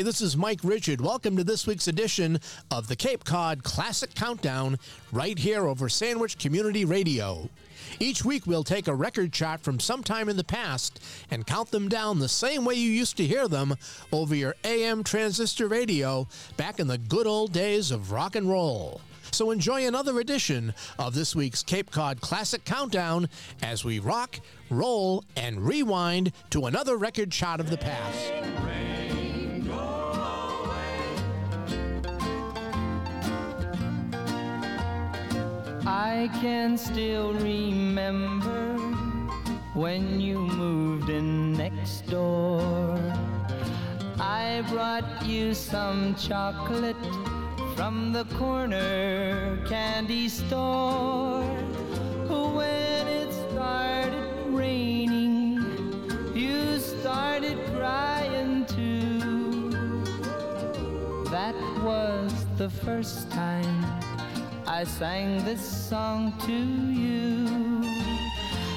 Hey, this is Mike Richard. Welcome to this week's edition of the Cape Cod Classic Countdown right here over Sandwich Community Radio. Each week, we'll take a record chart from sometime in the past and count them down the same way you used to hear them over your AM transistor radio back in the good old days of rock and roll. So enjoy another edition of this week's Cape Cod Classic Countdown as we rock, roll, and rewind to another record chart of the past. I can still remember when you moved in next door. I brought you some chocolate from the corner candy store. When it started raining, you started crying too. That was the first time I sang this song to you.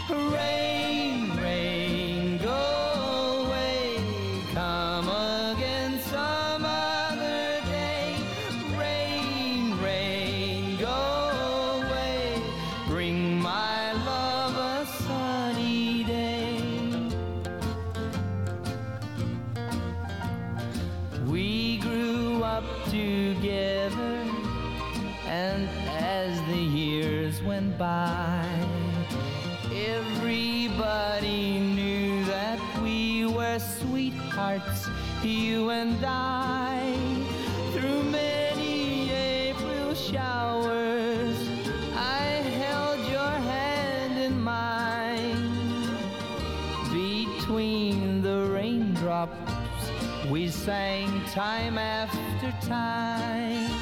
Rain, rain, go by. Everybody knew that we were sweethearts, you and I. Through many April showers, I held your hand in mine. Between the raindrops, we sang time after time.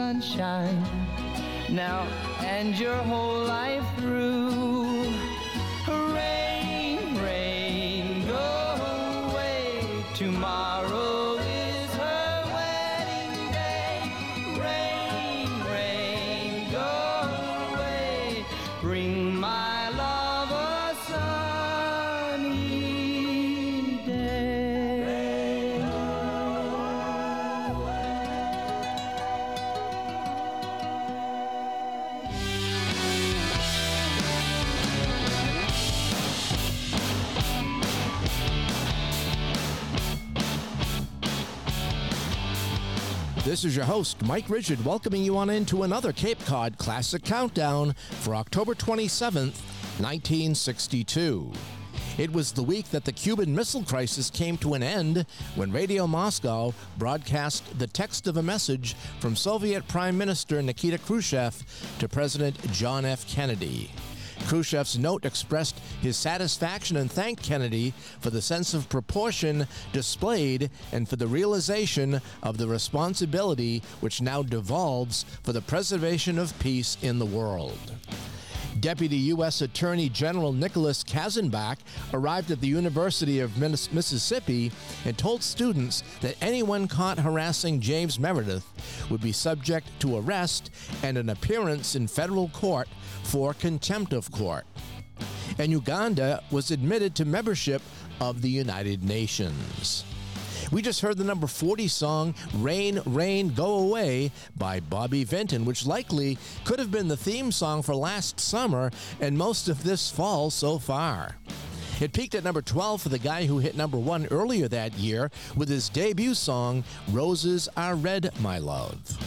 Sunshine now and your whole life through. This is your host, Mike Richard, welcoming you on into another Cape Cod Classic Countdown for October 27th, 1962. It was the week that the Cuban Missile Crisis came to an end when Radio Moscow broadcast the text of a message from Soviet Prime Minister Nikita Khrushchev to President John F. Kennedy. Khrushchev's note expressed his satisfaction and thanked Kennedy for the sense of proportion displayed and for the realization of the responsibility which now devolves for the preservation of peace in the world. Deputy U.S. Attorney General Nicholas Katzenbach arrived at the University of Mississippi and told students that anyone caught harassing James Meredith would be subject to arrest and an appearance in federal court for contempt of court. And Uganda was admitted to membership of the United Nations. We just heard the number 40 song Rain, Rain, Go Away by Bobby Vinton, which likely could have been the theme song for last summer and most of this fall so far. It peaked at number 12 for the guy who hit number 1 earlier that year with his debut song Roses Are Red, My Love.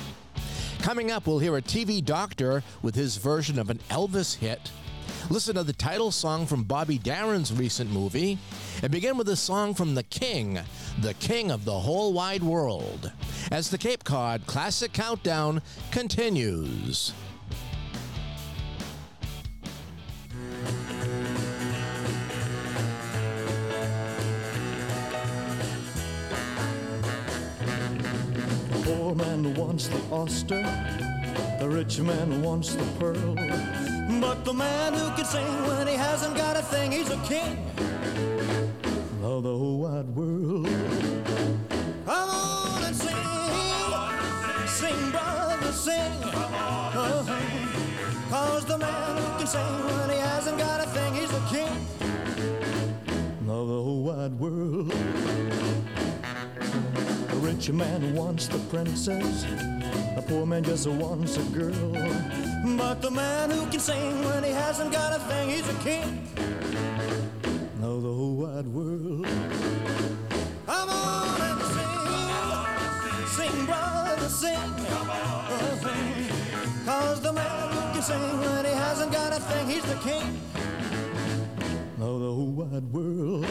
Coming up, we'll hear a TV doctor with his version of an Elvis hit. Listen to the title song from Bobby Darin's recent movie, and begin with a song from The King, the king of the whole wide world, as the Cape Cod Classic Countdown continues. The poor man wants the oyster, the rich man wants the pearl. But the man who can sing when he hasn't got a thing, he's a king of the whole wide world. Come on and sing, sing, brother, sing. Uh-huh. Cause the man who can sing when he hasn't got a thing, he's a king of the whole wide world. Rich man wants the princess, the poor man just wants a girl. But the man who can sing when he hasn't got a thing, he's a king of the whole wide world. Come on and sing, sing, brother, sing. Cause the man who can sing when he hasn't got a thing, he's the king of the whole wide world.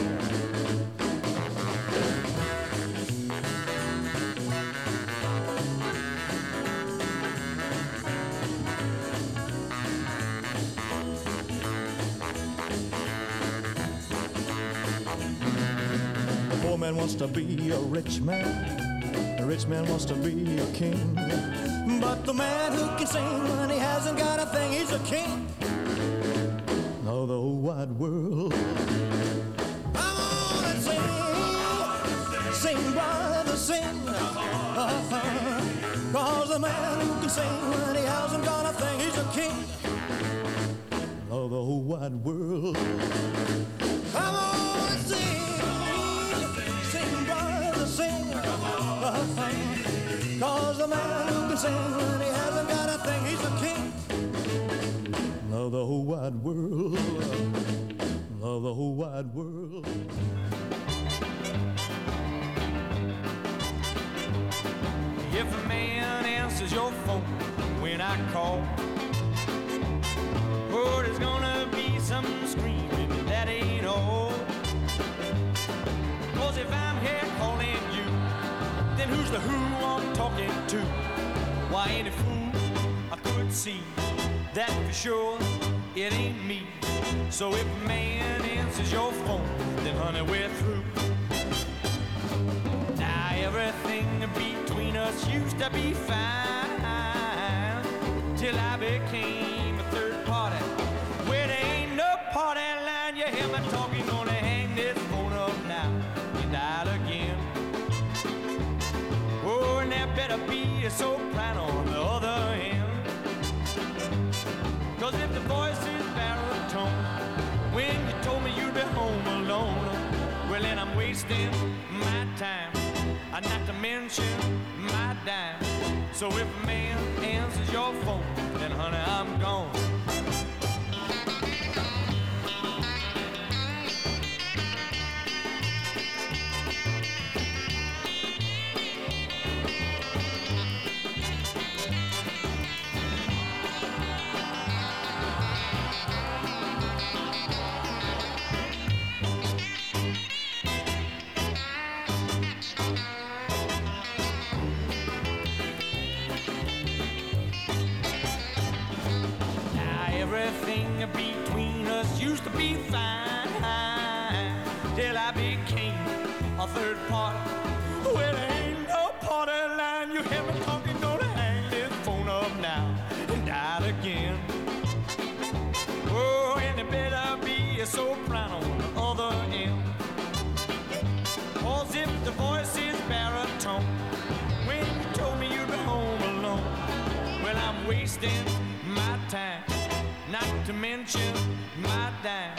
Man wants to be a rich man. The rich man wants to be a king. But the man who can sing when he hasn't got a thing, he's a king of the whole wide world. Come on and sing, sing, brother, sing. Uh-huh. Cause the man who can sing when he hasn't got a thing, he's a king of the wide world. Come on Cause the man who can sing when he hasn't got a thing, he's a king of the whole wide world. Of the whole wide world. If a man answers your phone when I call, the who I'm talking to? Why, any fool I could see that for sure it ain't me. So if man answers your phone, then honey, we're through. Now everything between us used to be fine till I became soprano on the other end. Cause if the voice is baritone, when you told me you'd be home alone, well then I'm wasting my time. I not to mention my dime. So if a man answers your phone, then honey, I'm gone. Wasting my time, not to mention my dime.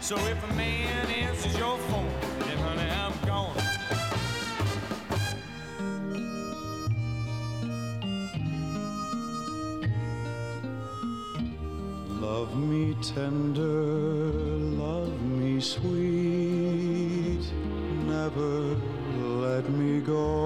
So if a man answers your phone, then honey, I'm gone. Love me tender, love me sweet, never let me go.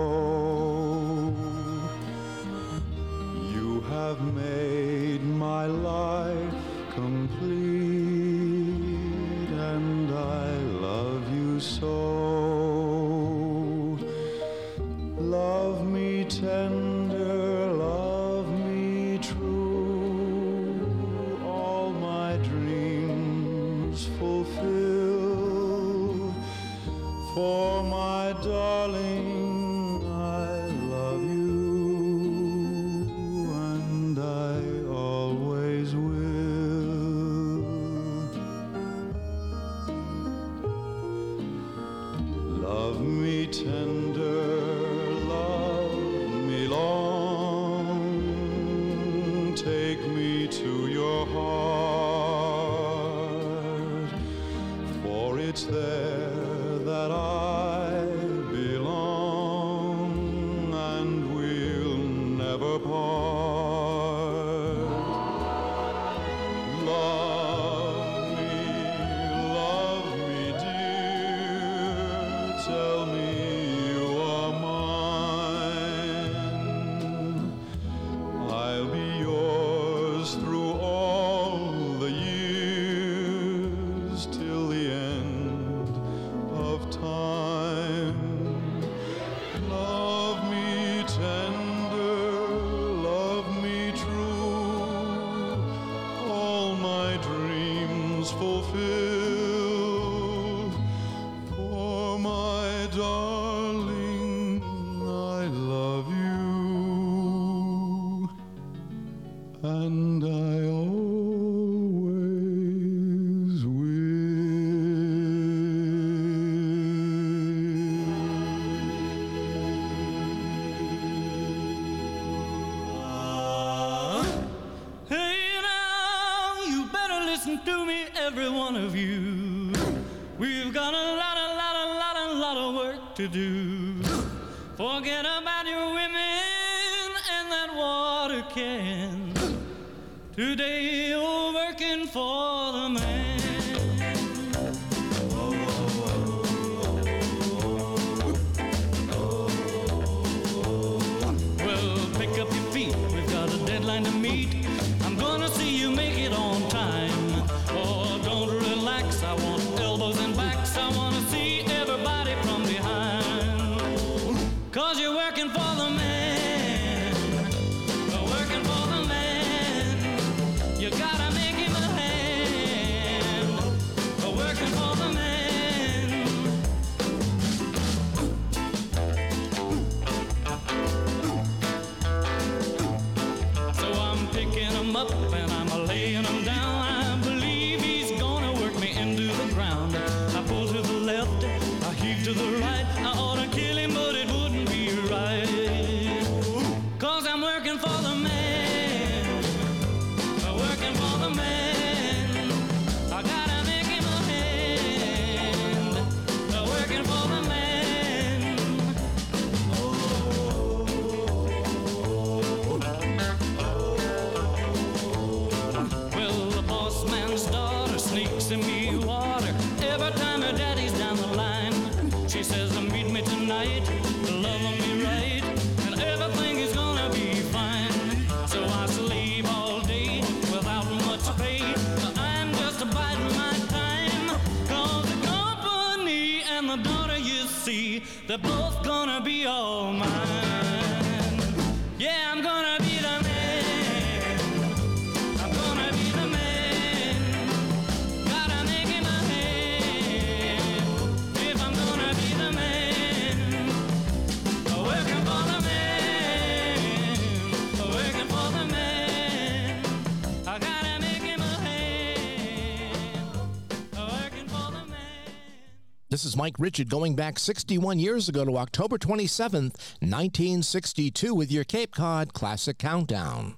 Mike Richard going back 61 years ago to October 27th, 1962 with your Cape Cod Classic Countdown.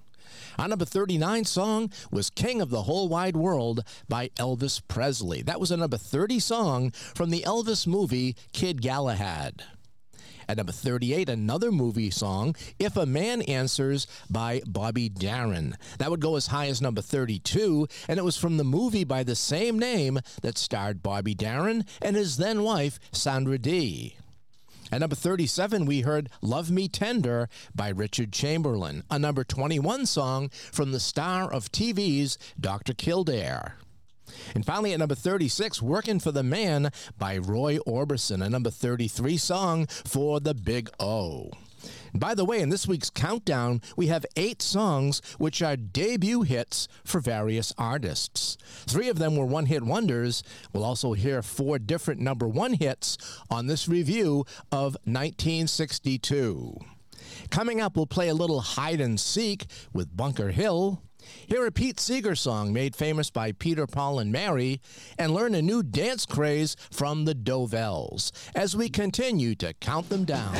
Our number 39 song was King of the Whole Wide World by Elvis Presley. That was a number 30 song from the Elvis movie Kid Galahad. At number 38, another movie song, If a Man Answers by Bobby Darin. That would go as high as number 32, and it was from the movie by the same name that starred Bobby Darin and his then wife, Sandra Dee. At number 37, we heard Love Me Tender by Richard Chamberlain, a number 21 song from the star of TV's Dr. Kildare. And finally, at number 36, Working for the Man by Roy Orbison, a number 33 song for the Big O. By the way, in this week's countdown, we have eight songs which are debut hits for various artists. Three of them were one hit wonders. We'll also hear four different number one hits on this review of 1962. Coming up, we'll play a little hide and seek with Bunker Hill. Hear a Pete Seeger song made famous by Peter, Paul, and Mary, and learn a new dance craze from the Dovells as we continue to count them down.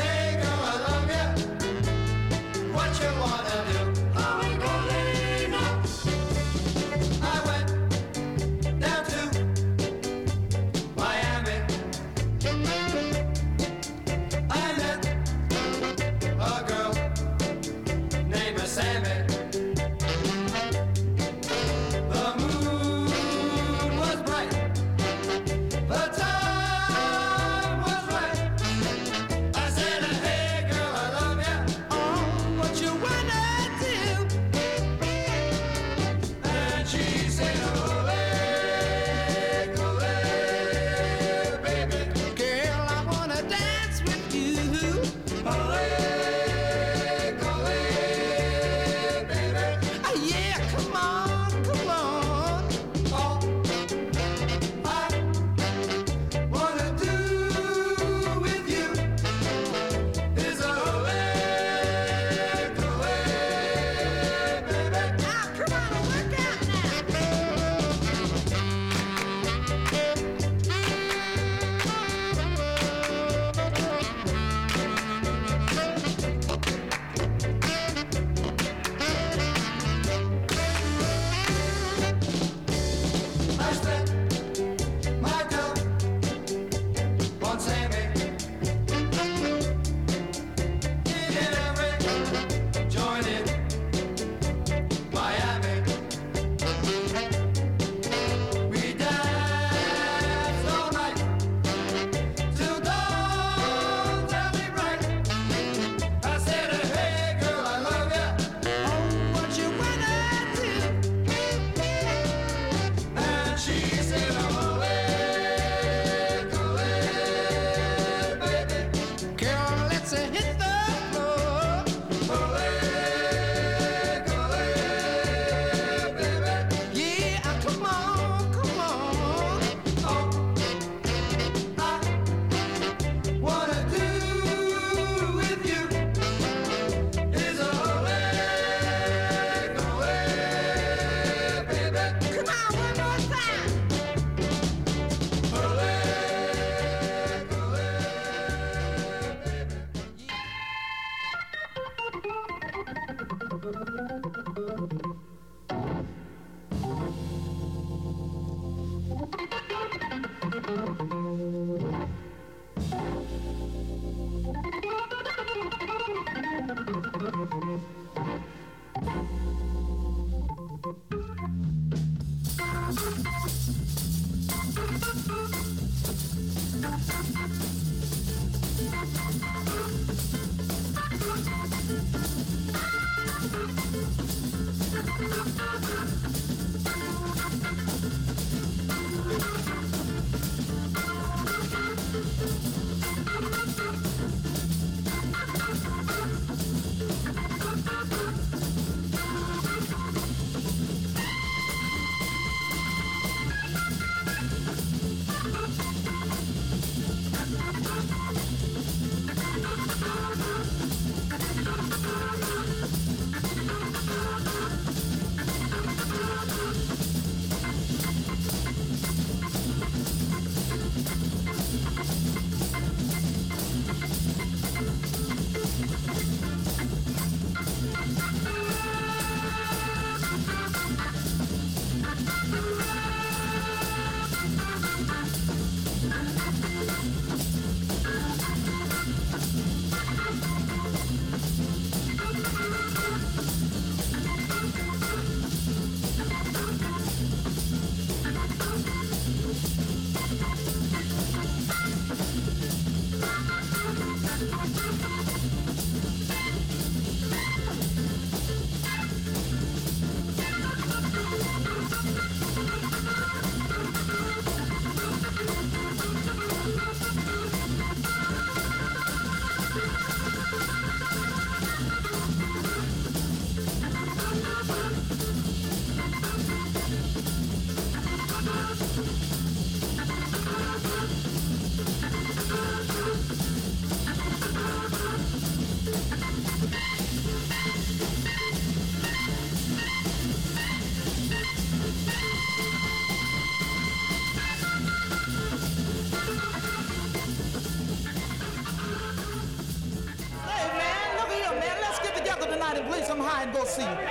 See. What's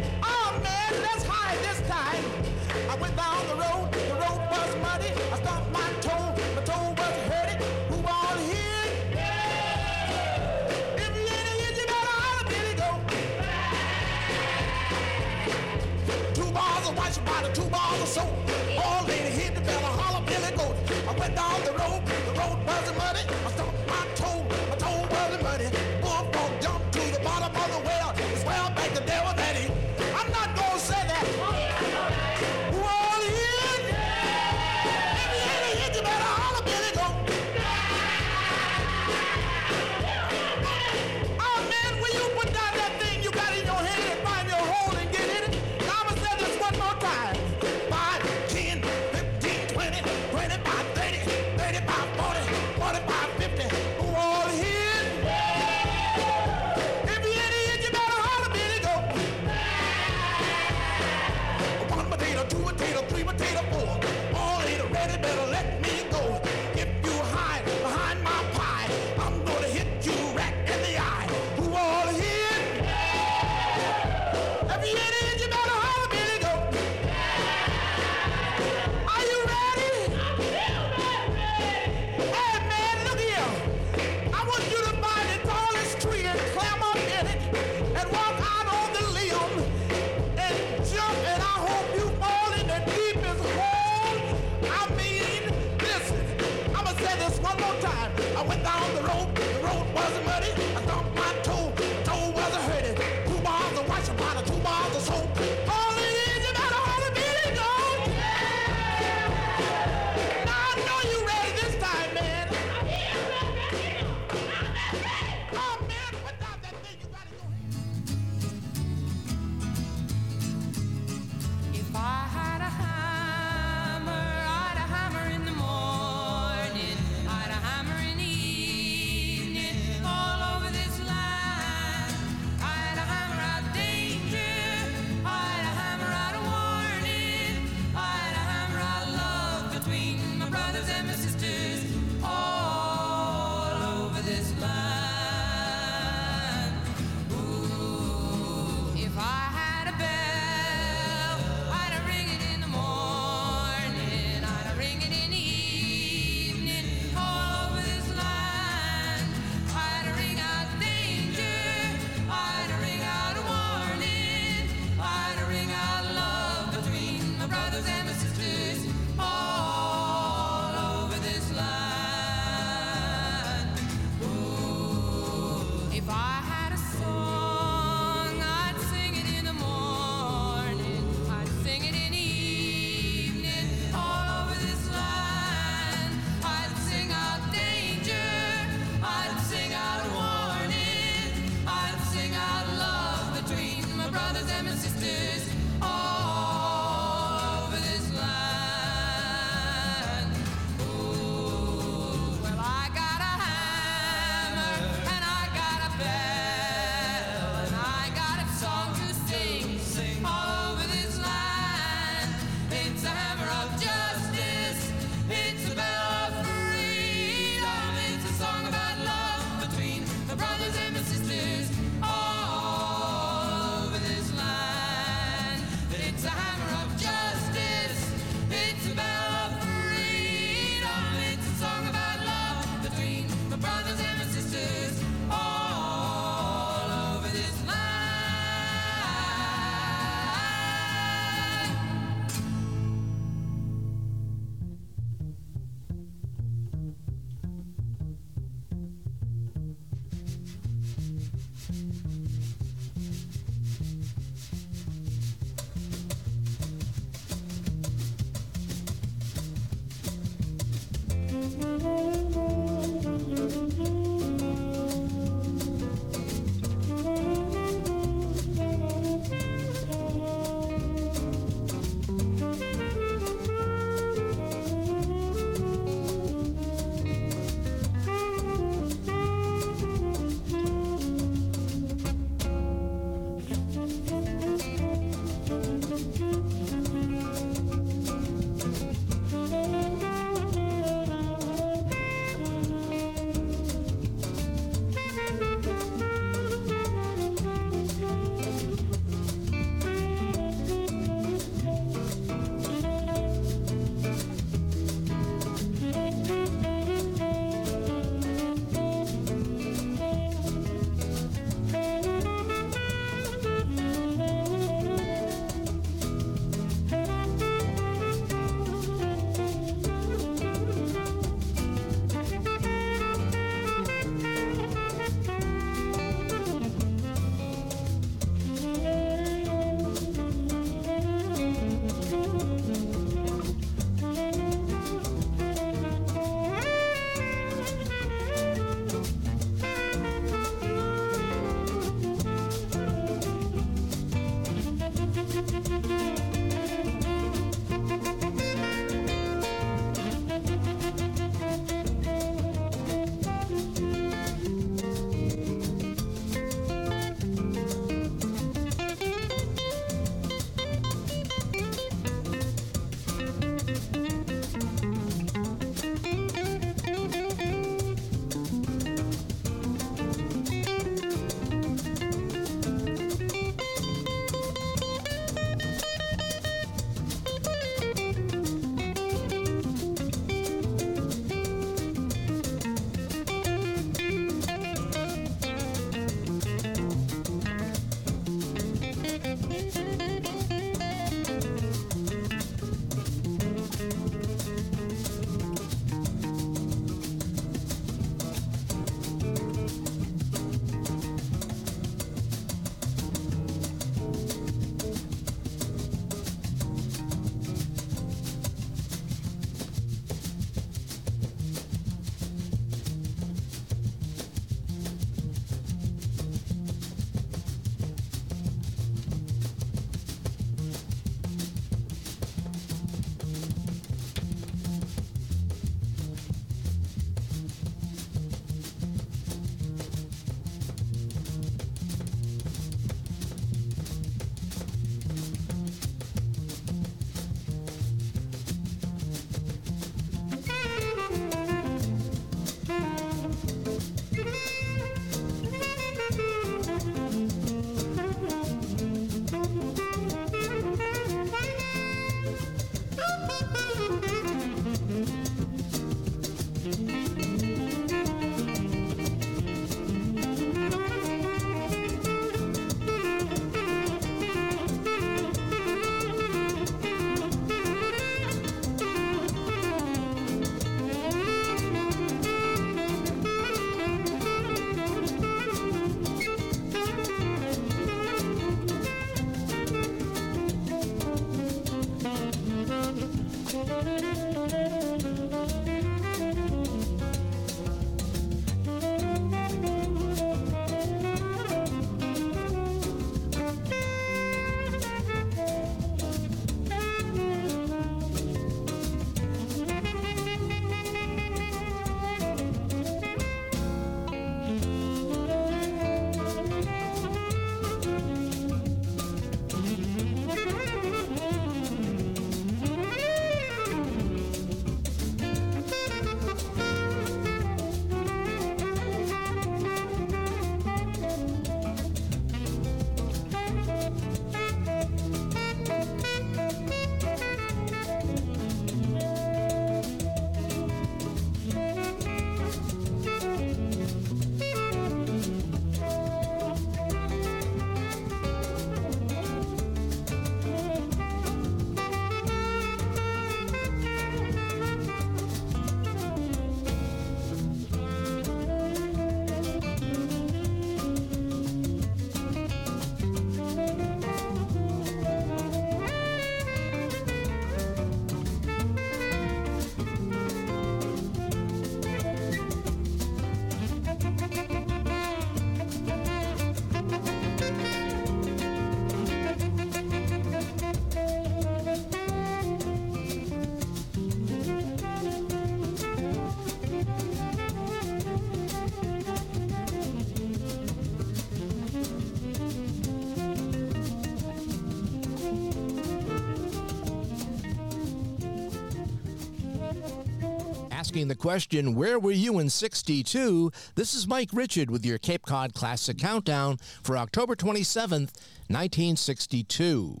asking the question, Where were you in 62? This is Mike Richard with your Cape Cod Classic Countdown for October 27th, 1962.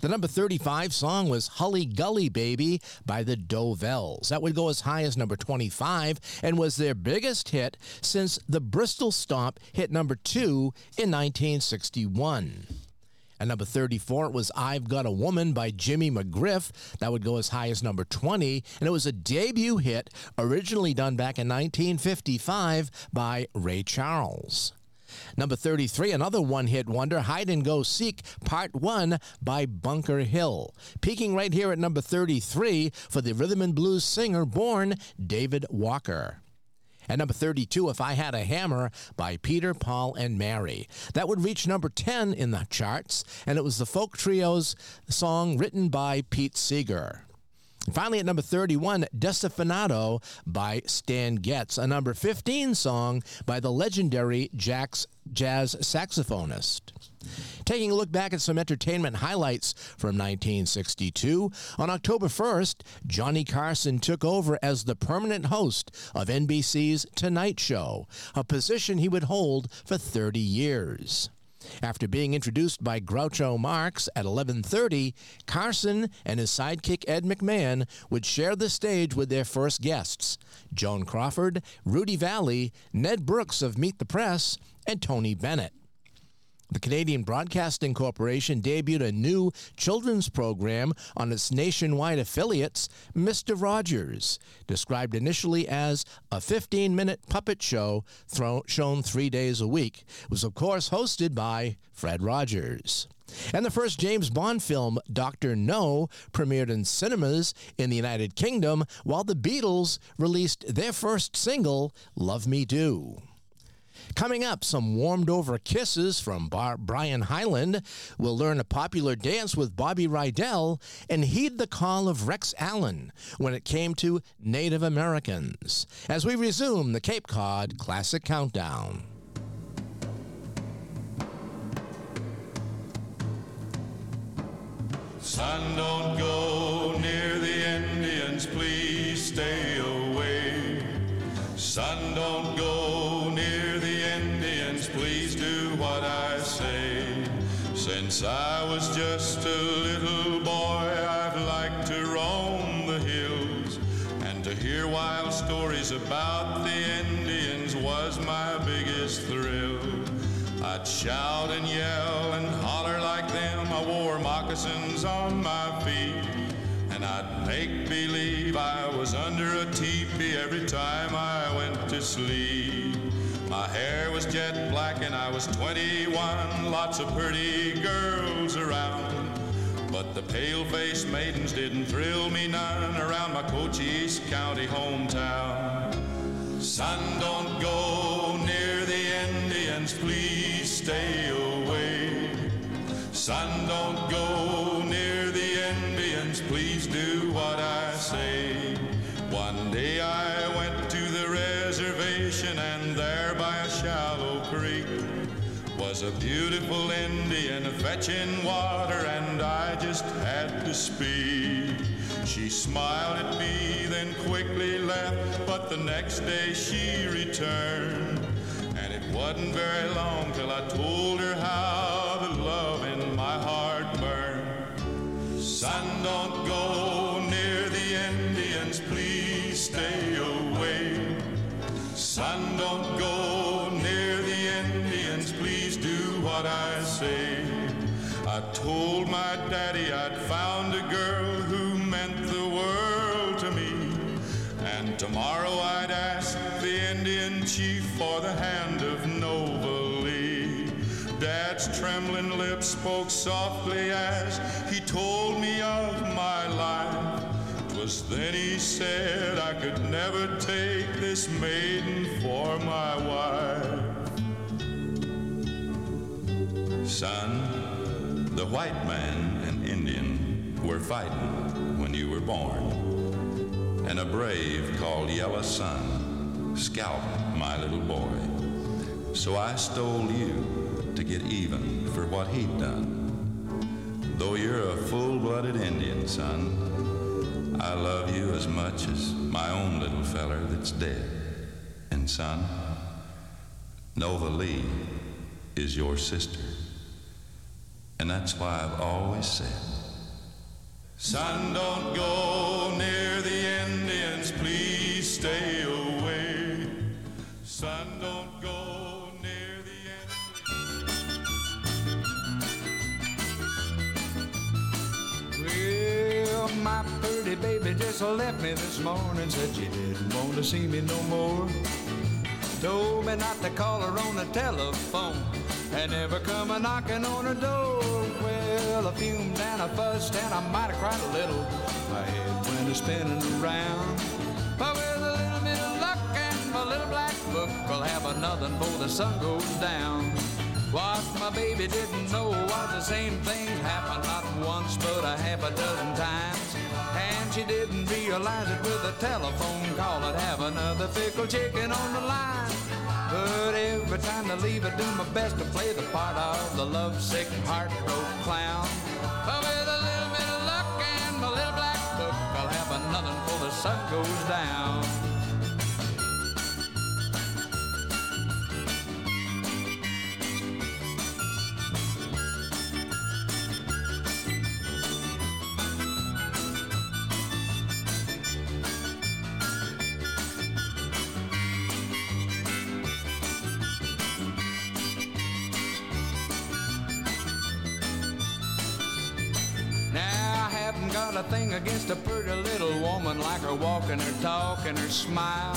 The number 35 song was Hully Gully Baby by the Dovells. That would go as high as number 25 and was their biggest hit since the Bristol Stomp hit number 2 in 1961. At number 34 it was I've Got a Woman by Jimmy McGriff. That would go as high as number 20. And it was a debut hit originally done back in 1955 by Ray Charles. Number 33, another one hit wonder, Hide and Go Seek, Part 1 by Bunker Hill. Peaking right here at number 33 for the rhythm and blues singer born David Walker. At number 32, If I Had a Hammer by Peter, Paul, and Mary. That would reach number 10 in the charts, and it was the folk trio's song written by Pete Seeger. Finally, at number 31, Desafinado by Stan Getz, a number 15 song by the legendary Jax jazz saxophonist. Taking a look back at some entertainment highlights from 1962, on October 1st, Johnny Carson took over as the permanent host of NBC's Tonight Show, a position he would hold for 30 years. After being introduced by Groucho Marx at 11:30, Carson and his sidekick Ed McMahon would share the stage with their first guests: Joan Crawford, Rudy Vallée, Ned Brooks of Meet the Press, and Tony Bennett. The Canadian Broadcasting Corporation debuted a new children's program on its nationwide affiliates, Mr. Rogers, described initially as a 15 minute puppet show shown three days a week. Was, of course, hosted by Fred Rogers. And the first James Bond film, Dr. No, premiered in cinemas in the United Kingdom, while the Beatles released their first single, Love Me Do. Coming up, some warmed over kisses from Bar- Brian Hyland. We'll learn a popular dance with Bobby Rydell and heed the call of Rex Allen when it came to Native Americans. As we resume the Cape Cod Classic Countdown. Son, don't go near the Indians, please stay away. Son, don't I say. Since I was just a little boy, I've liked to roam the hills, and to hear wild stories about the Indians was my biggest thrill. I'd shout and yell and holler like them. I wore moccasins on my feet. And I'd make believe I was under a teepee every time I went to sleep. Hair was jet black and I was 21. Lots of pretty girls around. But the pale-faced maidens didn't thrill me none around my Cochise County hometown. Son, don't go near the Indians, please stay away. Son, don't was a beautiful Indian fetching water and I just had to speak. She smiled at me, then quickly left, but the next day she returned. And it wasn't very long till I told her how the love in my heart burned. Son, don't go my daddy I'd found a girl who meant the world to me. And tomorrow I'd ask the Indian chief for the hand of Nova Lee. Dad's trembling lips spoke softly as he told me of my life. 'Twas then he said I could never take this maiden for my wife. Son, the white man and Indian were fighting when you were born. And a brave called Yellow Sun scalped my little boy. So I stole you to get even for what he'd done. Though you're a full-blooded Indian, son, I love you as much as my own little feller that's dead. And son, Nova Lee is your sister. And that's why I've always said, Son, don't go near the Indians, please stay away. Son, don't go near the Indians. Well, my pretty baby just left me this morning. Said she didn't want to see me no more. Told me not to call her on the telephone and never come a knocking on her door. Well, I fumed and I fussed and I might have cried a little. My head went a spinning around. But with a little bit of luck and my little black book, I'll have another before the sun goes down. What my baby didn't know was the same thing happened not once but a half a dozen times. And she didn't realize it with a telephone call. I'd have another fickle chicken on the line. But every time I leave, I do my best to play the part of the lovesick, heartbroken clown. But with a little bit of luck and my little black book, I'll have another before the sun goes down. A thing against a pretty little woman like her walk her talk and her smile.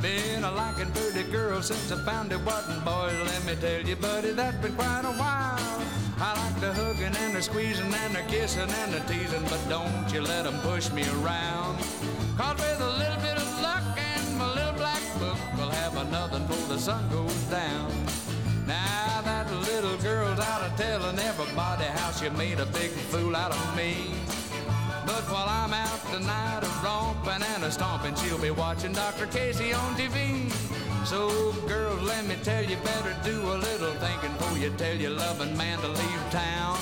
Been a liking pretty girl since I found it wasn't boys. Let me tell you, buddy, that's been quite a while. I like the hugging and the squeezing and the kissing and the teasing, but don't you let 'em push me around. Cause with a little bit of luck and my little black book, we'll have another before the sun goes down. Now that little girl's out of telling everybody how she made a big fool out of me. But while I'm out tonight a romping and a stomping, she'll be watching Dr. Casey on TV. So, girls, let me tell you, better do a little thinking before you tell your loving man to leave town.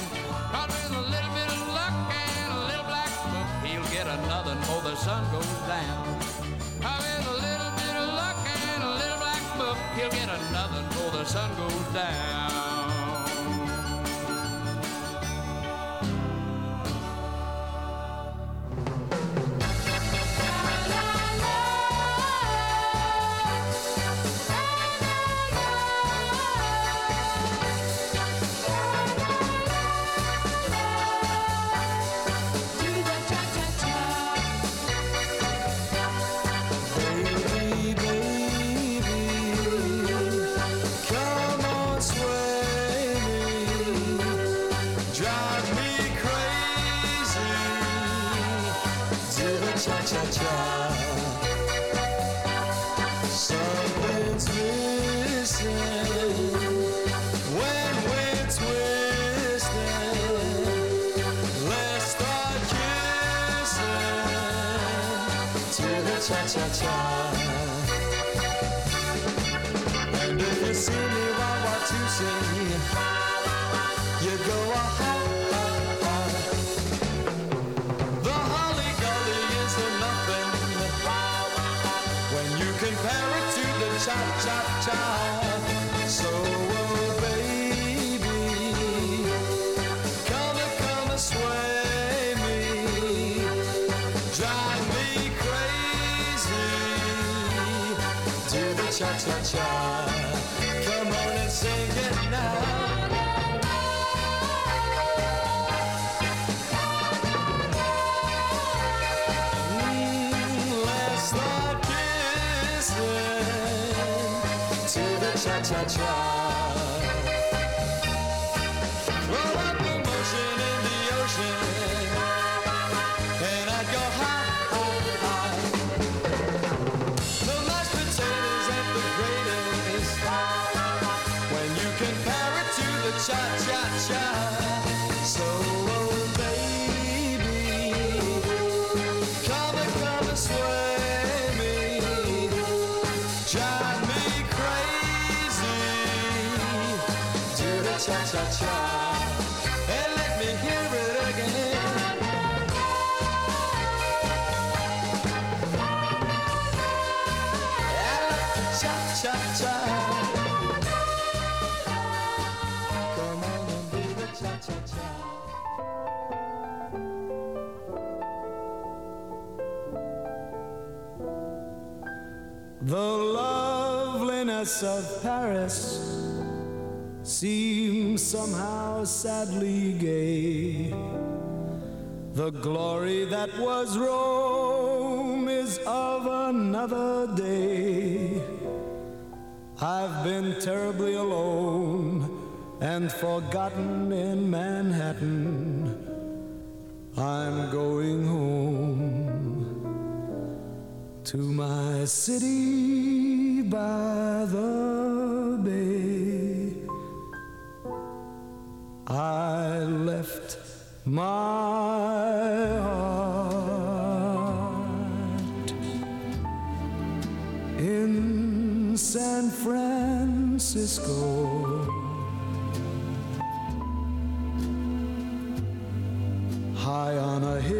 Cause with a little bit of luck and a little black book, he'll get another before the sun goes down. With a little bit of luck and a little black book, he'll get another before the sun goes down. Yeah. The loveliness of Paris seems somehow sadly gay. The glory that was Rome is of another day. I've been terribly alone and forgotten in Manhattan. I'm going home to my city by the bay. I left my heart in San Francisco. High on a hill.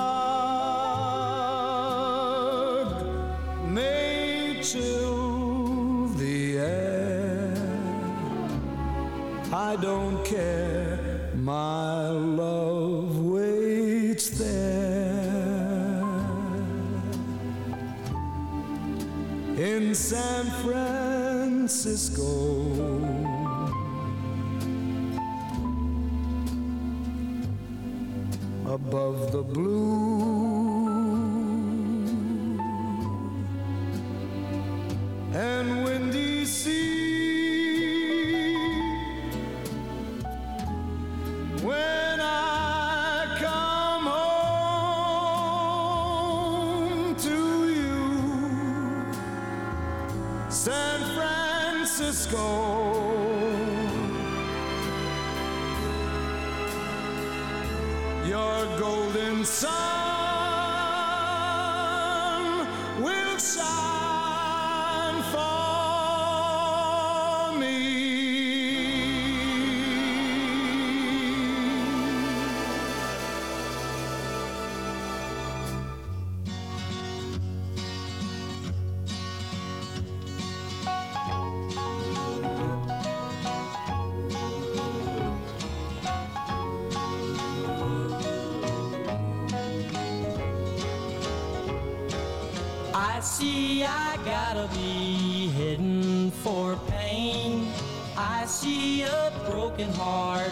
sun.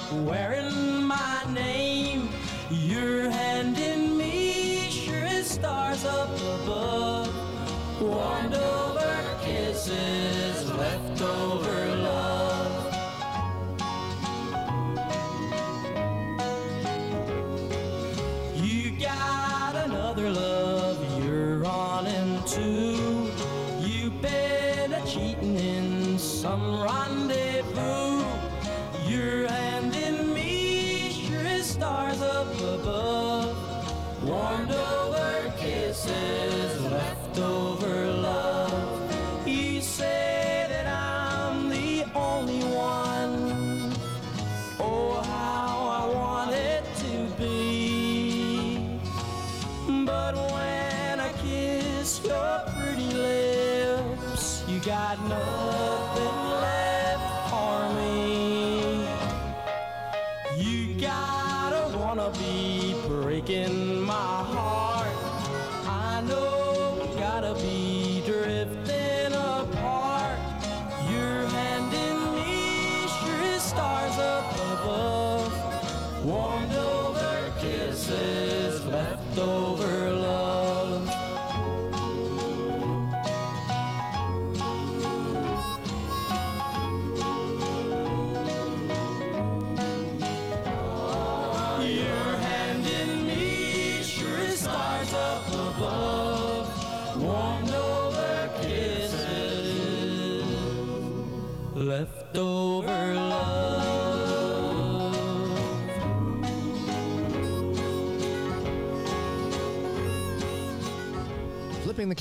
Heart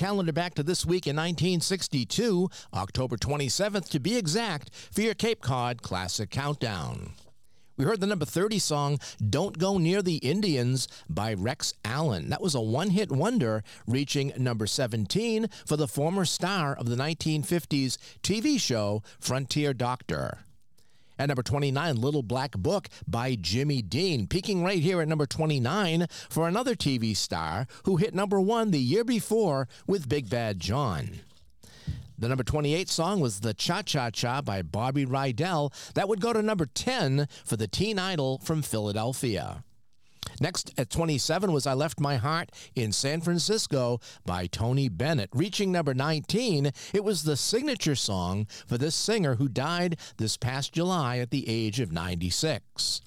calendar back to this week in 1962, October 27th to be exact, for your Cape Cod Classic Countdown. We heard the number 30 song, Don't Go Near the Indians by Rex Allen. That was a one hit wonder, reaching number 17 for the former star of the 1950s TV show Frontier Doctor. At number 29, Little Black Book by Jimmy Dean, peaking right here at number 29 for another TV star who hit number one the year before with Big Bad John. The number 28 song was The Cha Cha Cha by Bobby Rydell. That would go to number 10 for the teen idol from Philadelphia. Next at 27 was I Left My Heart in San Francisco by Tony Bennett. Reaching number 19, it was the signature song for this singer who died this past July at the age of 96.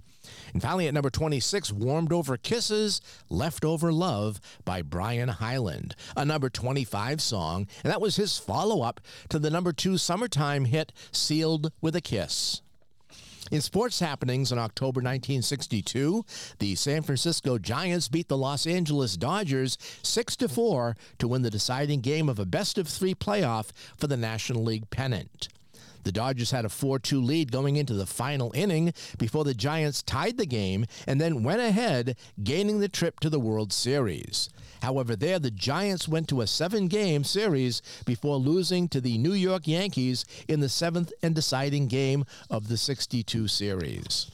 And finally, at number 26, Warmed Over Kisses, Leftover Love by Brian Hyland, a number 25 song, and that was his follow up to the number two summertime hit, Sealed with a Kiss. In sports happenings in October 1962, the San Francisco Giants beat the Los Angeles Dodgers 6 to 4 to win the deciding game of a best of 3 playoff for the National League pennant. The Dodgers had a 4 2 lead going into the final inning before the Giants tied the game and then went ahead, gaining the trip to the World Series. However, there the Giants went to a seven game series before losing to the New York Yankees in the seventh and deciding game of the 62 series.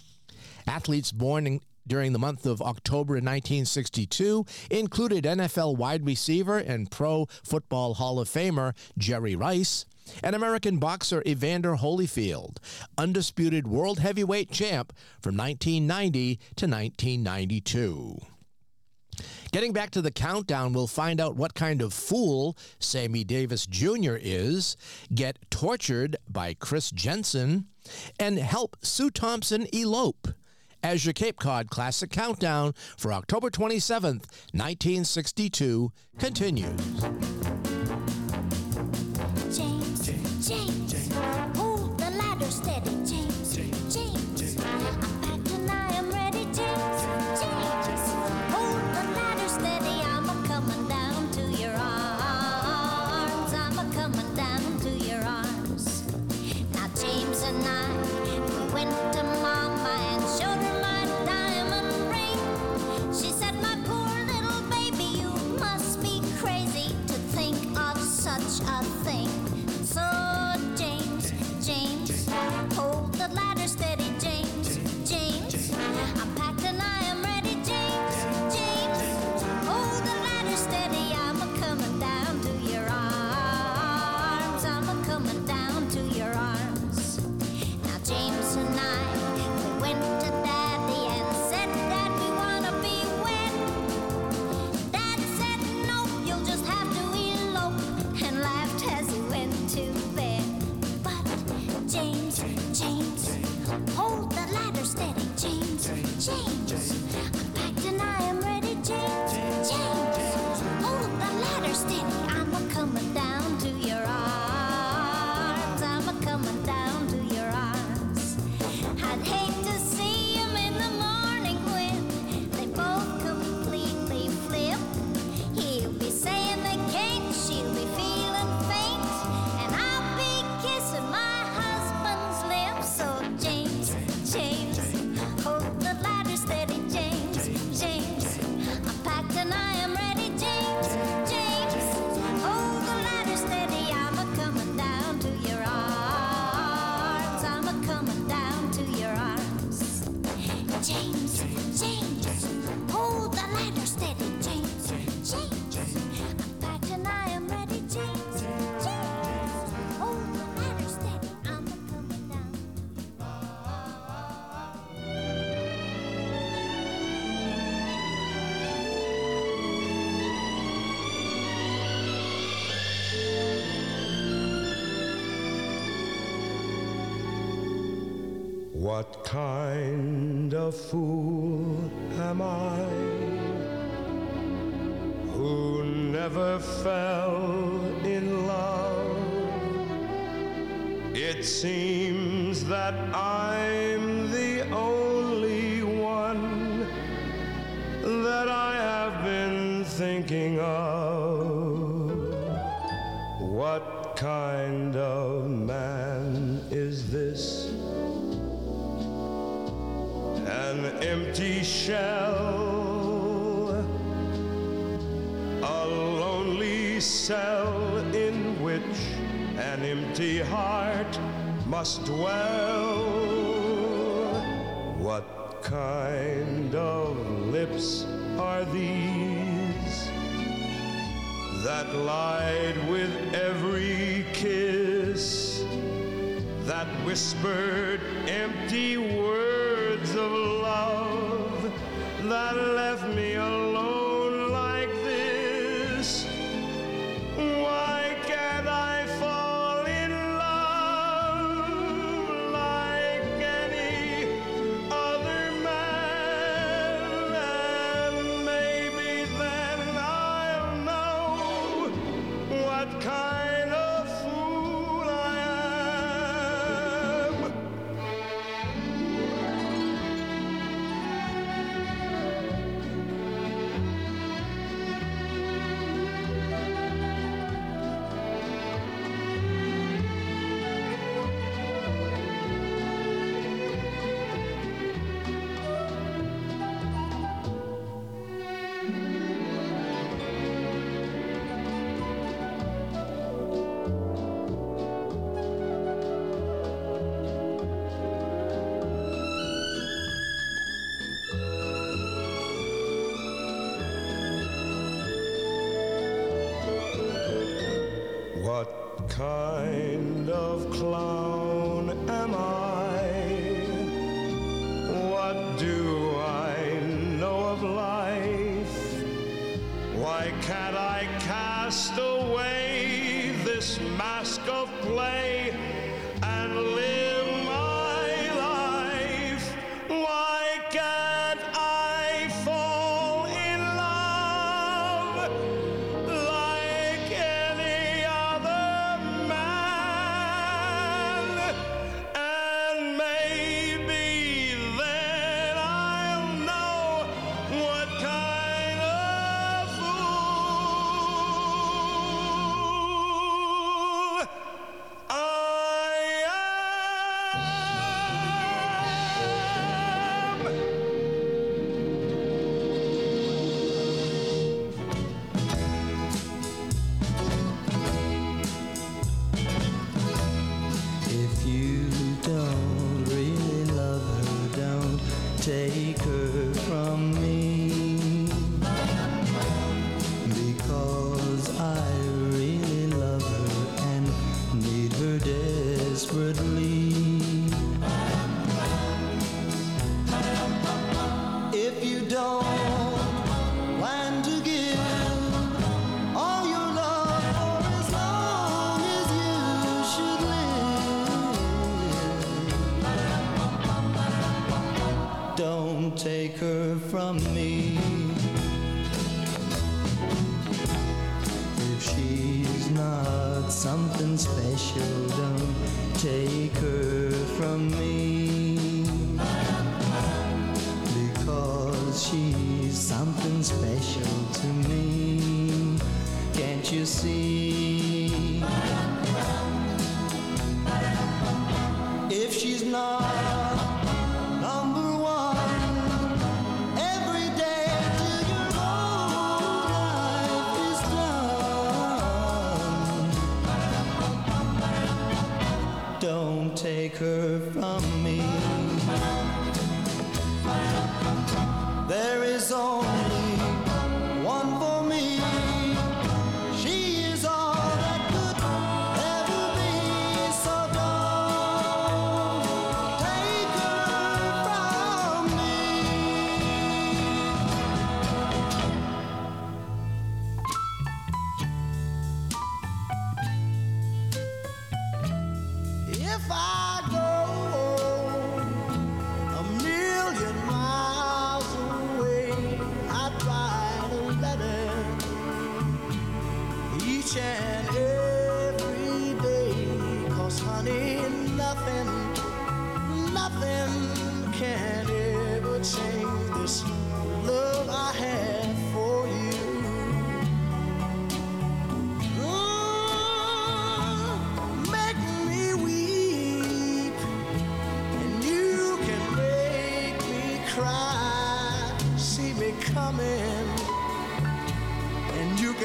Athletes born in during the month of October 1962 included NFL wide receiver and Pro Football Hall of Famer Jerry Rice, and American boxer Evander Holyfield, undisputed world heavyweight champ from 1990 to 1992. Getting back to the countdown, we'll find out what kind of fool Sammy Davis Jr. is, get tortured by Kris Jensen, and help Sue Thompson elope as your Cape Cod Classic Countdown for October 27th, 1962 continues. What kind of fool am I who never fell in love? It seems that I must dwell. What kind of lips are these that lied with every kiss, that whispered?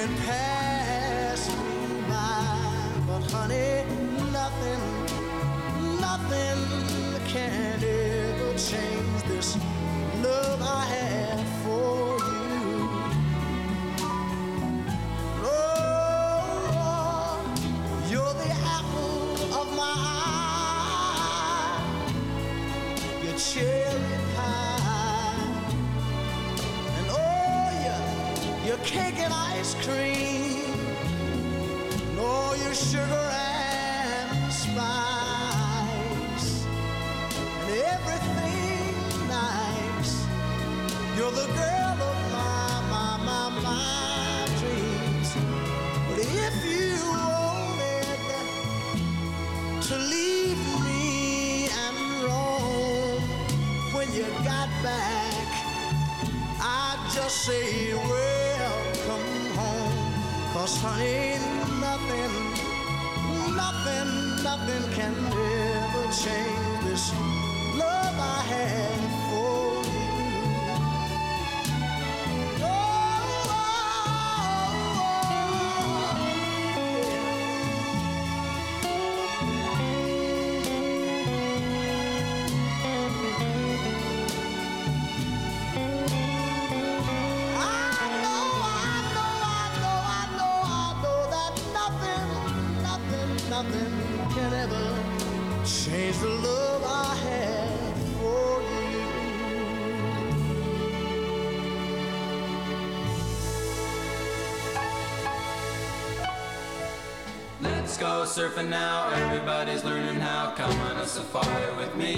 can pass. Let's go surfing now. Everybody's learning how. Come on a safari with me.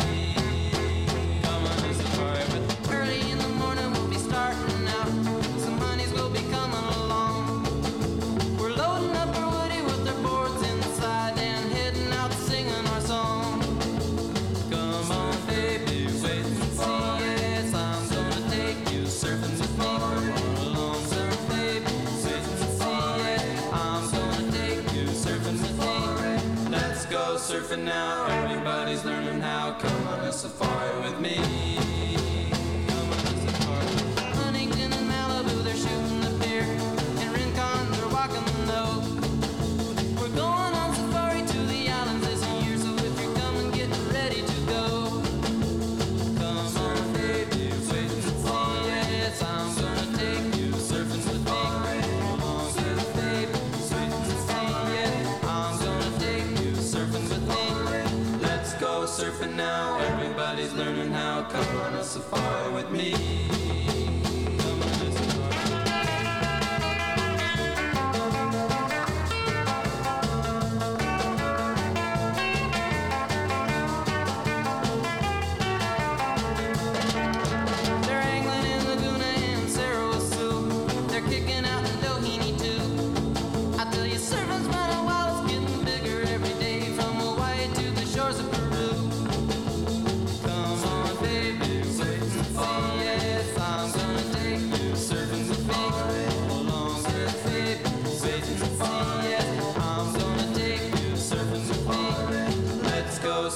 now. Everybody's learning how. Come on a safari with me.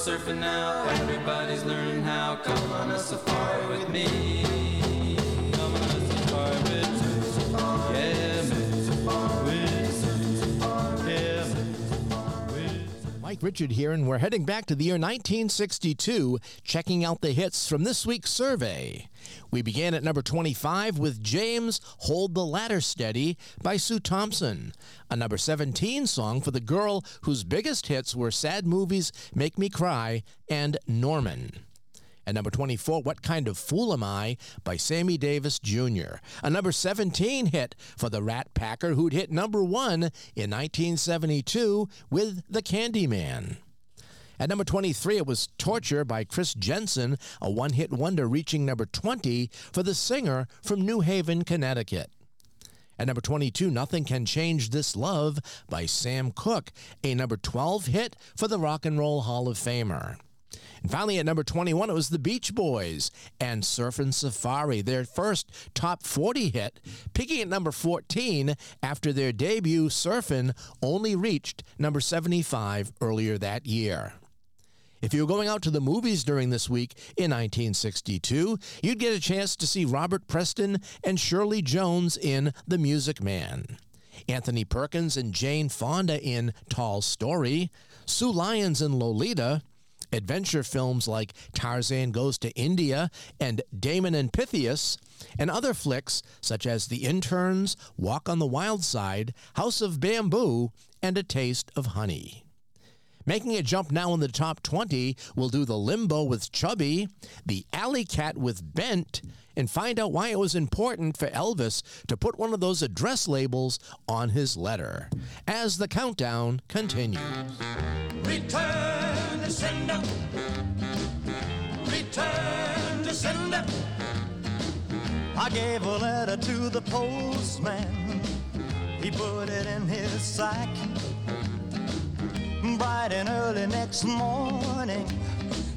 Surfing now. Everybody's learning how. Come on a safari with me. Mike Richard here, and we're heading back to the year 1962, checking out the hits from this week's survey. We began at number 25 with James Hold the Ladder Steady by Sue Thompson, a number 17 song for the girl whose biggest hits were Sad Movies, Make Me Cry, and Norman. At number 24, What Kind of Fool Am I by Sammy Davis Jr., a number 17 hit for the Rat Packer who'd hit number one in 1972 with The Candyman. At number 23, it was Torture by Kris Jensen, a one hit wonder reaching number 20 for the singer from New Haven, Connecticut. At number 22, Nothing Can Change This Love by Sam Cooke, a number 12 hit for the Rock and Roll Hall of Famer. And finally, at number 21, it was the Beach Boys and Surfin' Safari, their first top 40 hit, peaking at number 14 after their debut, Surfin' only reached number 75 earlier that year. If you were going out to the movies during this week in 1962, you'd get a chance to see Robert Preston and Shirley Jones in The Music Man. Anthony Perkins and Jane Fonda in Tall Story, Sue Lyons in Lolita, adventure films like Tarzan Goes to India and Damon and Pythias, and other flicks such as The Interns, Walk on the Wild Side, House of Bamboo, and A Taste of Honey. Making a jump now in the top 20, we'll do the Limbo with Chubby, the Alley Cat with Bent, and find out why it was important for Elvis to put one of those address labels on his letter. As the countdown continues. Return sender. Return sender. I gave a letter to the postman. He put it in his sack. Bright and early next morning,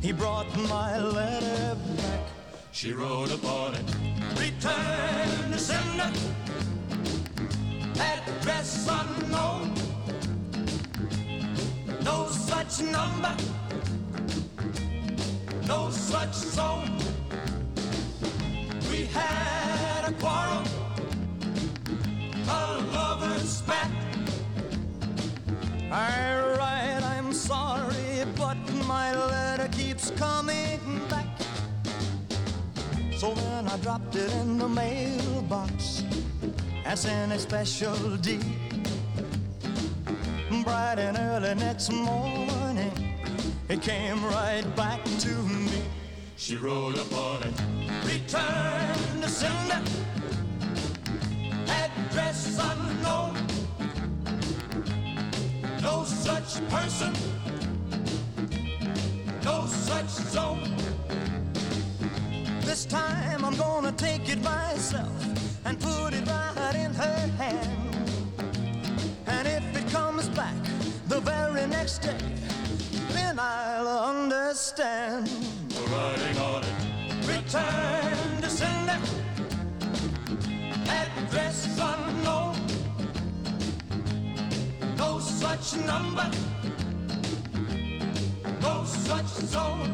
he brought my letter back. She wrote upon it. Return to sender. Address unknown. No such number. No such zone. We had a quarrel. A lover's spat. All right, I'm sorry, but my letter keeps coming back. So then I dropped it in the mailbox as in a special deed. Bright and early next morning, it came right back to me. She wrote upon it. Return to sender. Address unknown. No such person. No such zone. This time I'm gonna take it myself and put it right in her hand. And if it comes back the very next day, then I'll understand. Writing on it. Return to sender. Address unknown. Such number. No such zone.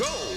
Go?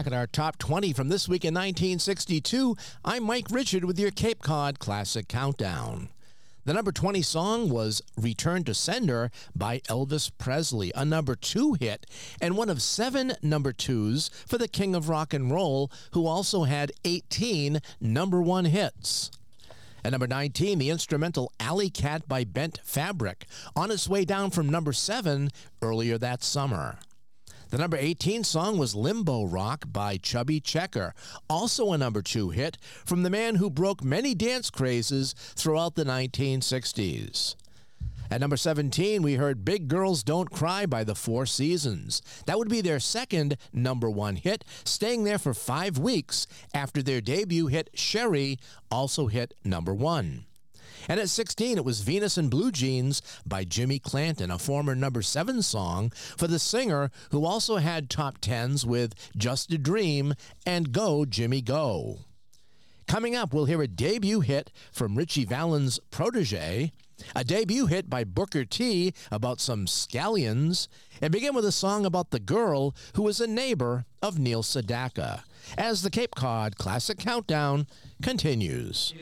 Back at our top 20 from this week in 1962, I'm Mike Richard with your Cape Cod Classic Countdown. The number 20 song was Return to Sender by Elvis Presley, a number two hit and one of seven number twos for the King of Rock and Roll, who also had 18 number one hits. At number 19, the instrumental Alley Cat by Bent Fabric, on its way down from number 7 earlier that summer. The number 18 song was Limbo Rock by Chubby Checker, also a number 2 hit from the man who broke many dance crazes throughout the 1960s. At number 17, we heard Big Girls Don't Cry by the Four Seasons. That would be their second number one hit, staying there for five weeks after their debut hit Sherry also hit number one. And at 16, it was Venus in Blue Jeans by Jimmy Clanton, a former number seven song for the singer who also had top tens with Just a Dream and Go Jimmy Go. Coming up, we'll hear a debut hit from Ritchie Valens' protege, a debut hit by Booker T about some scallions, and begin with a song about the girl who was a neighbor of Neil Sedaka. As the Cape Cod Classic Countdown continues.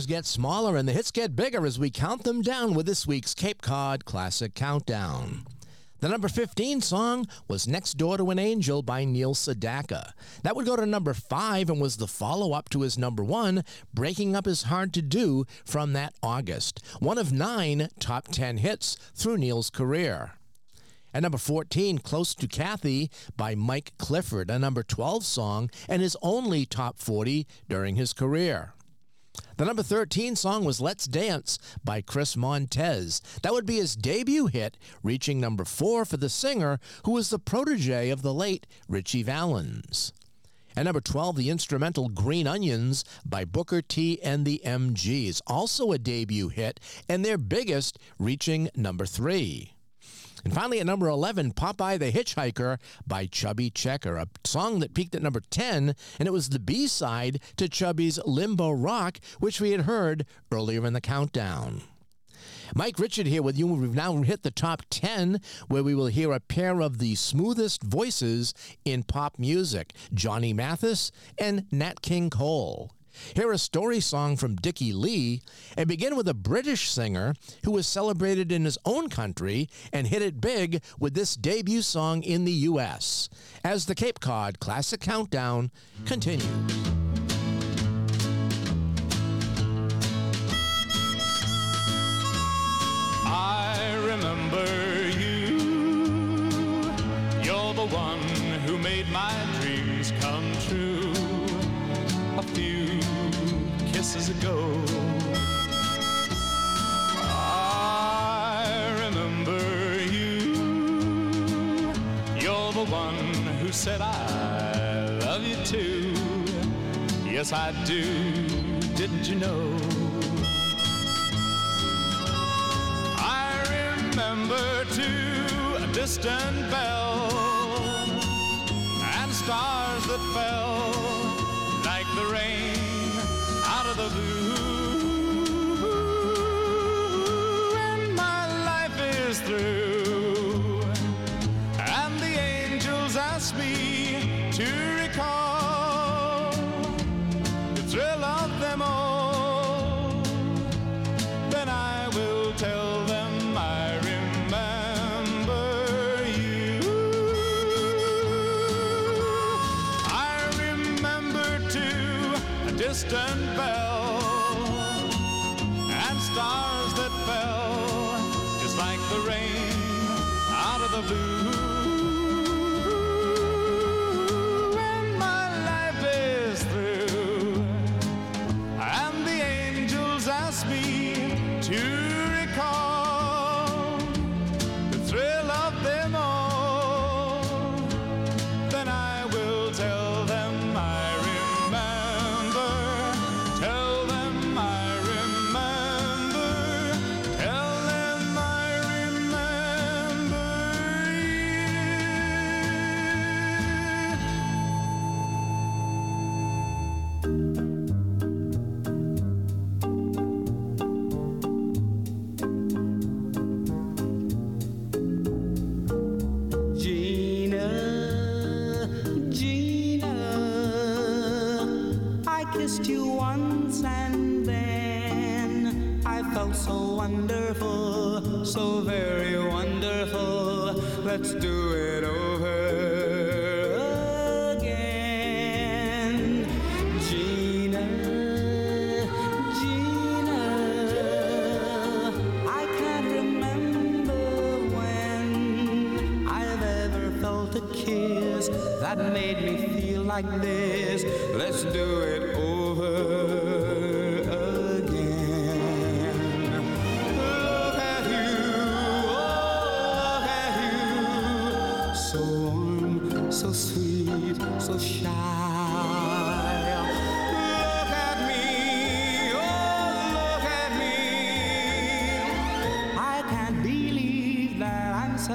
Numbers get smaller and the hits get bigger as we count them down with this week's Cape Cod Classic Countdown. The number 15 song was Next Door to an Angel by Neil Sedaka. That would go to number 5 and was the follow up to his number 1, Breaking Up is Hard to Do, from that August. One of nine top 10 hits through Neil's career. At number 14, Close to Kathy by Mike Clifford, a number 12 song and his only top 40 during his career. The number 13 song was Let's Dance by Chris Montez. That would be his debut hit, reaching number 4 for the singer, who was the protege of the late Ritchie Valens. At number 12, the instrumental Green Onions by Booker T and the MGs, also a debut hit, and their biggest, reaching number 3. And finally, at number 11, Popeye the Hitchhiker by Chubby Checker, a song that peaked at number 10, and it was the B side to Chubby's Limbo Rock, which we had heard earlier in the countdown. Mike Richard here with you. We've now hit the top 10, where we will hear a pair of the smoothest voices in pop music Johnny Mathis and Nat King Cole. Hear a story song from Dickie Lee and begin with a British singer who was celebrated in his own country and hit it big with this debut song in the U.S. As the Cape Cod Classic Countdown continues. Who said I love you too. Yes, I do. Didn't you know? I remember too a distant bell and stars that fell like the rain out of the blue.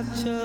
Such a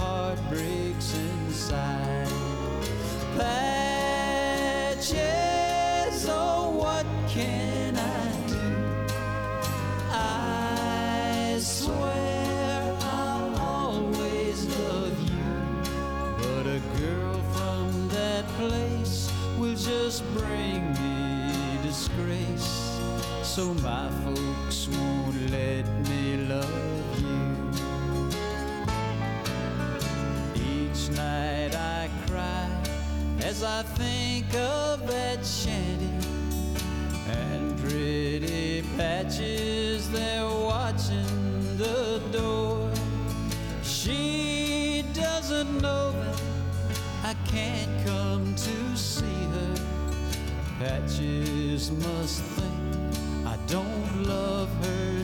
heart breaks inside. Patches, oh, what can I do? I swear I'll always love you, but a girl from that place will just bring me disgrace. So my folks won't let me love as I think of that shanty and pretty patches there watching the door. She doesn't know that I can't come to see her. Patches must think I don't love her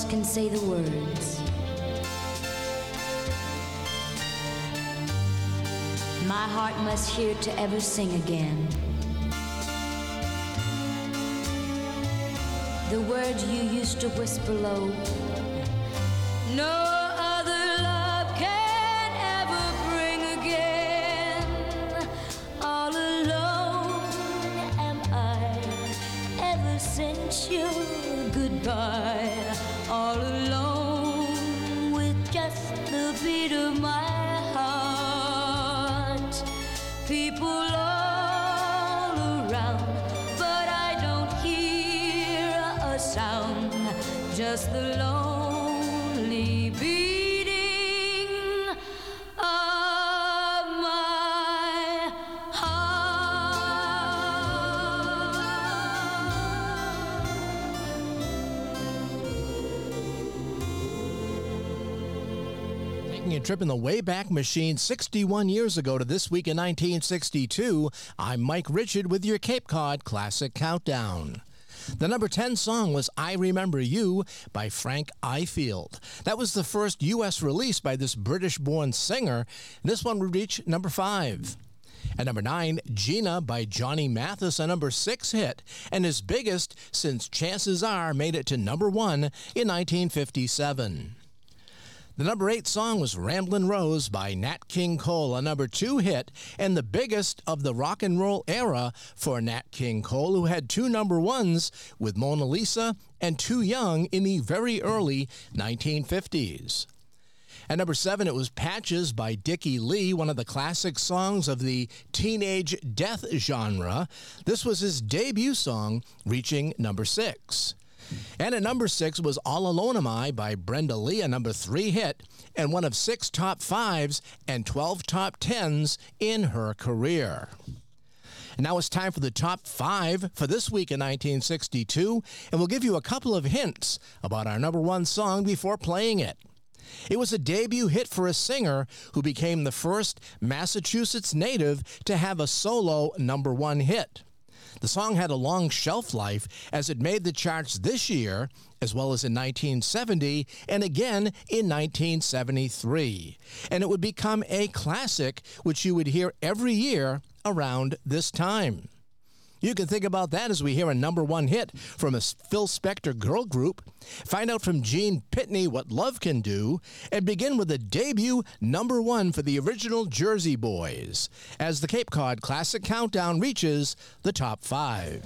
voice can say the words. My heart must hear to ever sing again. The words you used to whisper low. No other love can ever bring again. All alone am I ever since your goodbye. Trip in the Wayback Machine 61 years ago to this week in 1962, I'm Mike Richard with your Cape Cod Classic Countdown. The number 10 song was I Remember You by Frank Ifield. That was the first U.S. release by this British born singer. This one would reach number 5. At number 9, Gina by Johnny Mathis, a number 6 hit, and his biggest since Chances Are made it to number 1 in 1957. The number 8 song was Ramblin' Rose by Nat King Cole, a number 2 hit, and the biggest of the rock and roll era for Nat King Cole, who had two number ones with Mona Lisa and Too Young in the very early 1950s. At number seven, it was Patches by Dickie Lee, one of the classic songs of the teenage death genre. This was his debut song, reaching number six. And at number six was All Alone Am I by Brenda Lee, a number three hit, and one of six top fives and 12 top tens in her career. Now it's time for the top five for this week in 1962, and we'll give you a couple of hints about our number one song before playing it. It was a debut hit for a singer who became the first Massachusetts native to have a solo number one hit. The song had a long shelf life as it made the charts this year, as well as in 1970 and again in 1973. And it would become a classic, which you would hear every year around this time. You can think about that as we hear a number one hit from a Phil Spector girl group, find out from Gene Pitney what love can do, and begin with a debut number one for the original Jersey Boys as the Cape Cod Classic Countdown reaches the top five.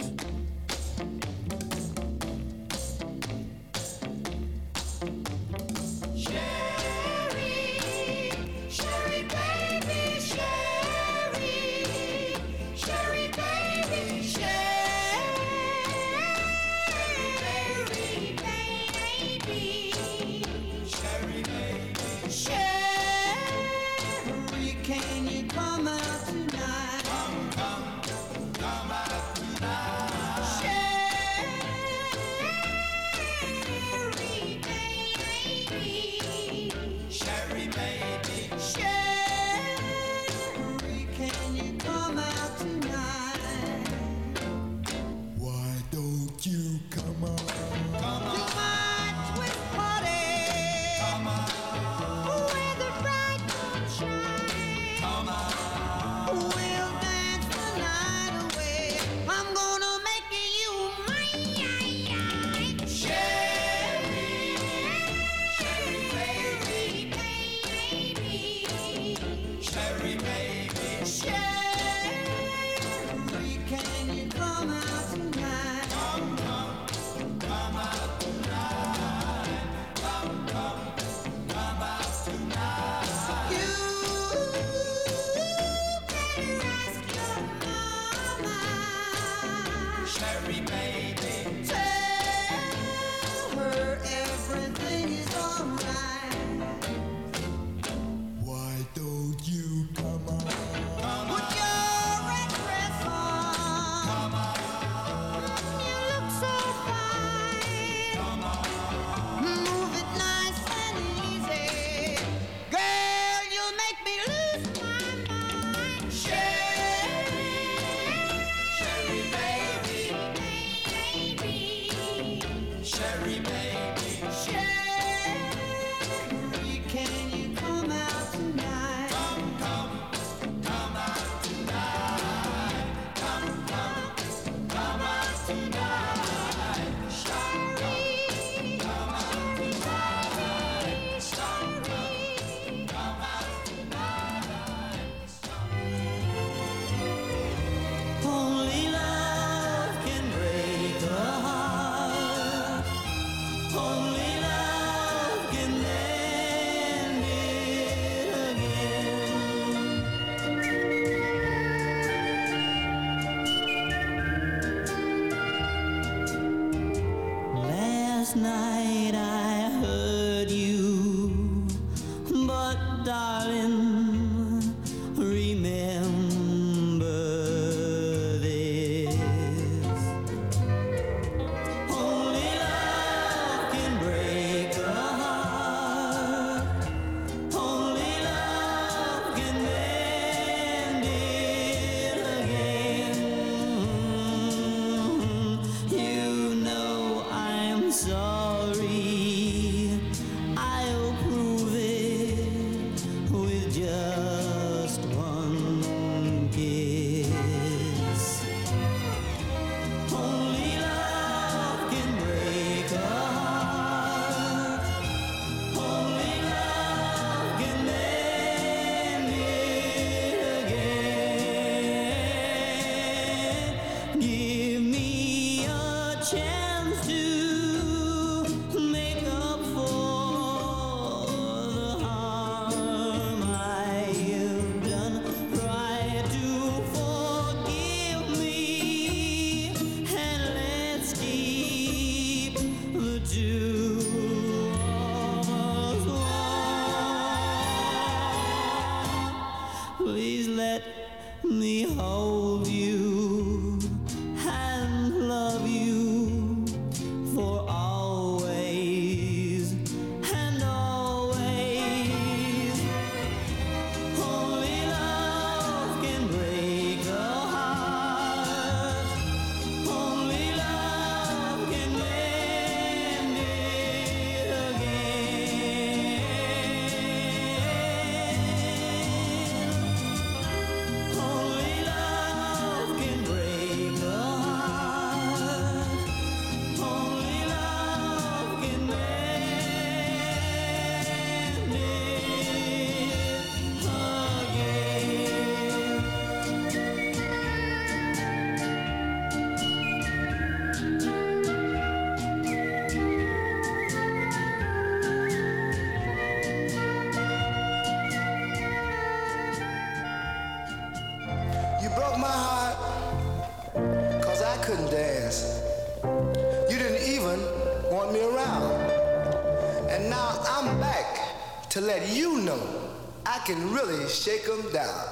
Can really shake 'em down.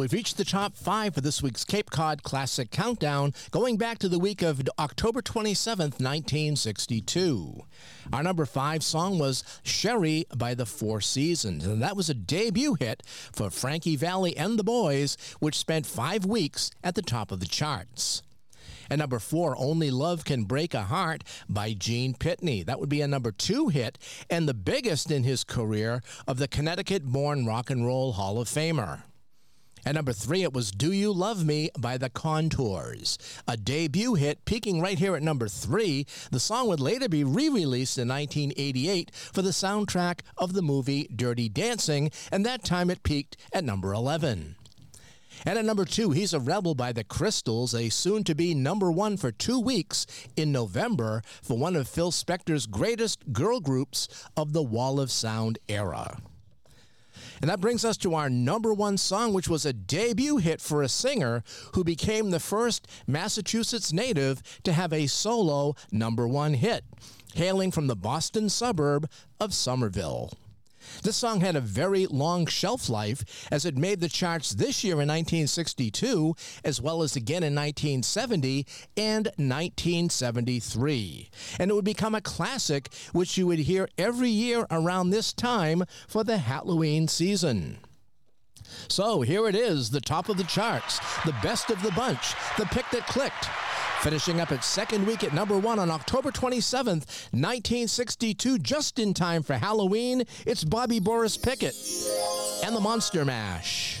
We've reached the top five for this week's Cape Cod Classic Countdown, going back to the week of October 27th, 1962. Our number five song was Sherry by the Four Seasons, and that was a debut hit for Frankie Valli and the Boys, which spent five weeks at the top of the charts. At number four, Only Love Can Break a Heart by Gene Pitney. That would be a number two hit and the biggest in his career of the Connecticut born Rock and Roll Hall of Famer. At number three, it was Do You Love Me by The Contours, a debut hit peaking right here at number three. The song would later be re released in 1988 for the soundtrack of the movie Dirty Dancing, and that time it peaked at number 11. And at number two, He's a Rebel by the Crystals, a soon to be number one for two weeks in November for one of Phil Spector's greatest girl groups of the Wall of Sound era. And that brings us to our number one song, which was a debut hit for a singer who became the first Massachusetts native to have a solo number one hit, hailing from the Boston suburb of Somerville. This song had a very long shelf life as it made the charts this year in 1962, as well as again in 1970 and 1973. And it would become a classic which you would hear every year around this time for the Halloween season. So here it is, the top of the charts, the best of the bunch, the pick that clicked. Finishing up its second week at number one on October 27th, 1962, just in time for Halloween, it's Bobby Boris Pickett and the Monster Mash.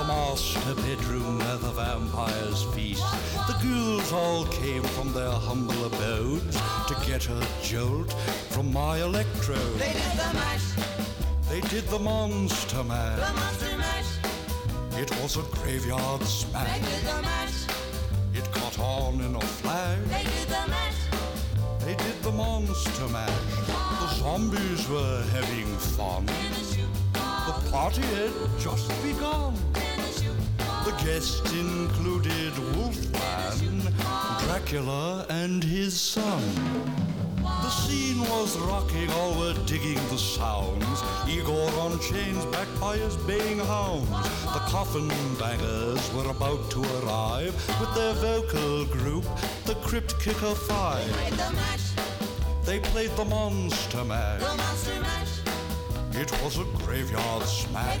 the master bedroom where the vampires feast. The ghouls all came from their humble abodes to get a jolt from my electrode. They did the mash, They did the monster the monster mash. It was a graveyard smash. They did the mash, It caught on in a flash. they did the mash. They did the monster mash. The zombies were having fun. The party had just begun. The guests included Wolfman, Dracula, and his son. The scene was rocking, all were digging the sounds. Igor on chains, backed by his baying hounds. The coffin bangers were about to arrive with their vocal group, the Crypt Kicker Five. Played the mash, They played the Monster Mash. the monster mash. It was a graveyard They smash.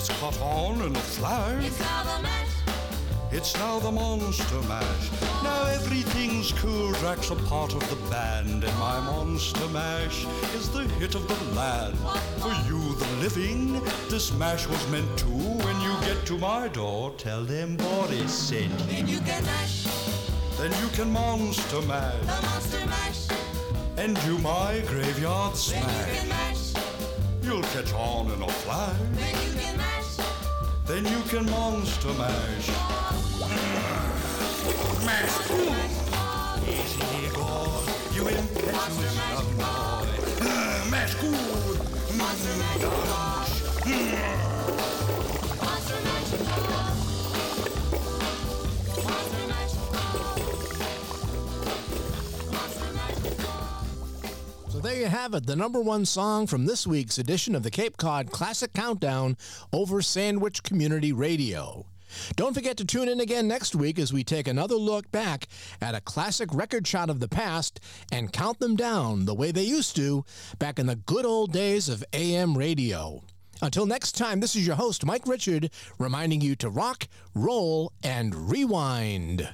It's caught on in a flash. it's now the mash. It's now the Monster Mash. Now everything's cool. Drac's a part of the band, and my Monster Mash is the hit of the land. For you, the living, this mash was meant to. When you get to my door, tell them Boris sent you. Then you can mash, Then you can Monster Mash the monster mash. and do my graveyard smash. Then you can mash, You'll catch on in a flash. Then you can Monster Mash. Mash. Easy, Igor. You impetuous young boy. Mash good. Monster mash, There you have it, the number one song from this week's edition of the Cape Cod Classic Countdown over Sandwich Community Radio. Don't forget to tune in again next week as we take another look back at a classic record shot of the past and count them down the way they used to back in the good old days of AM radio. Until next time, this is your host, Mike Richard, reminding you to rock, roll, and rewind.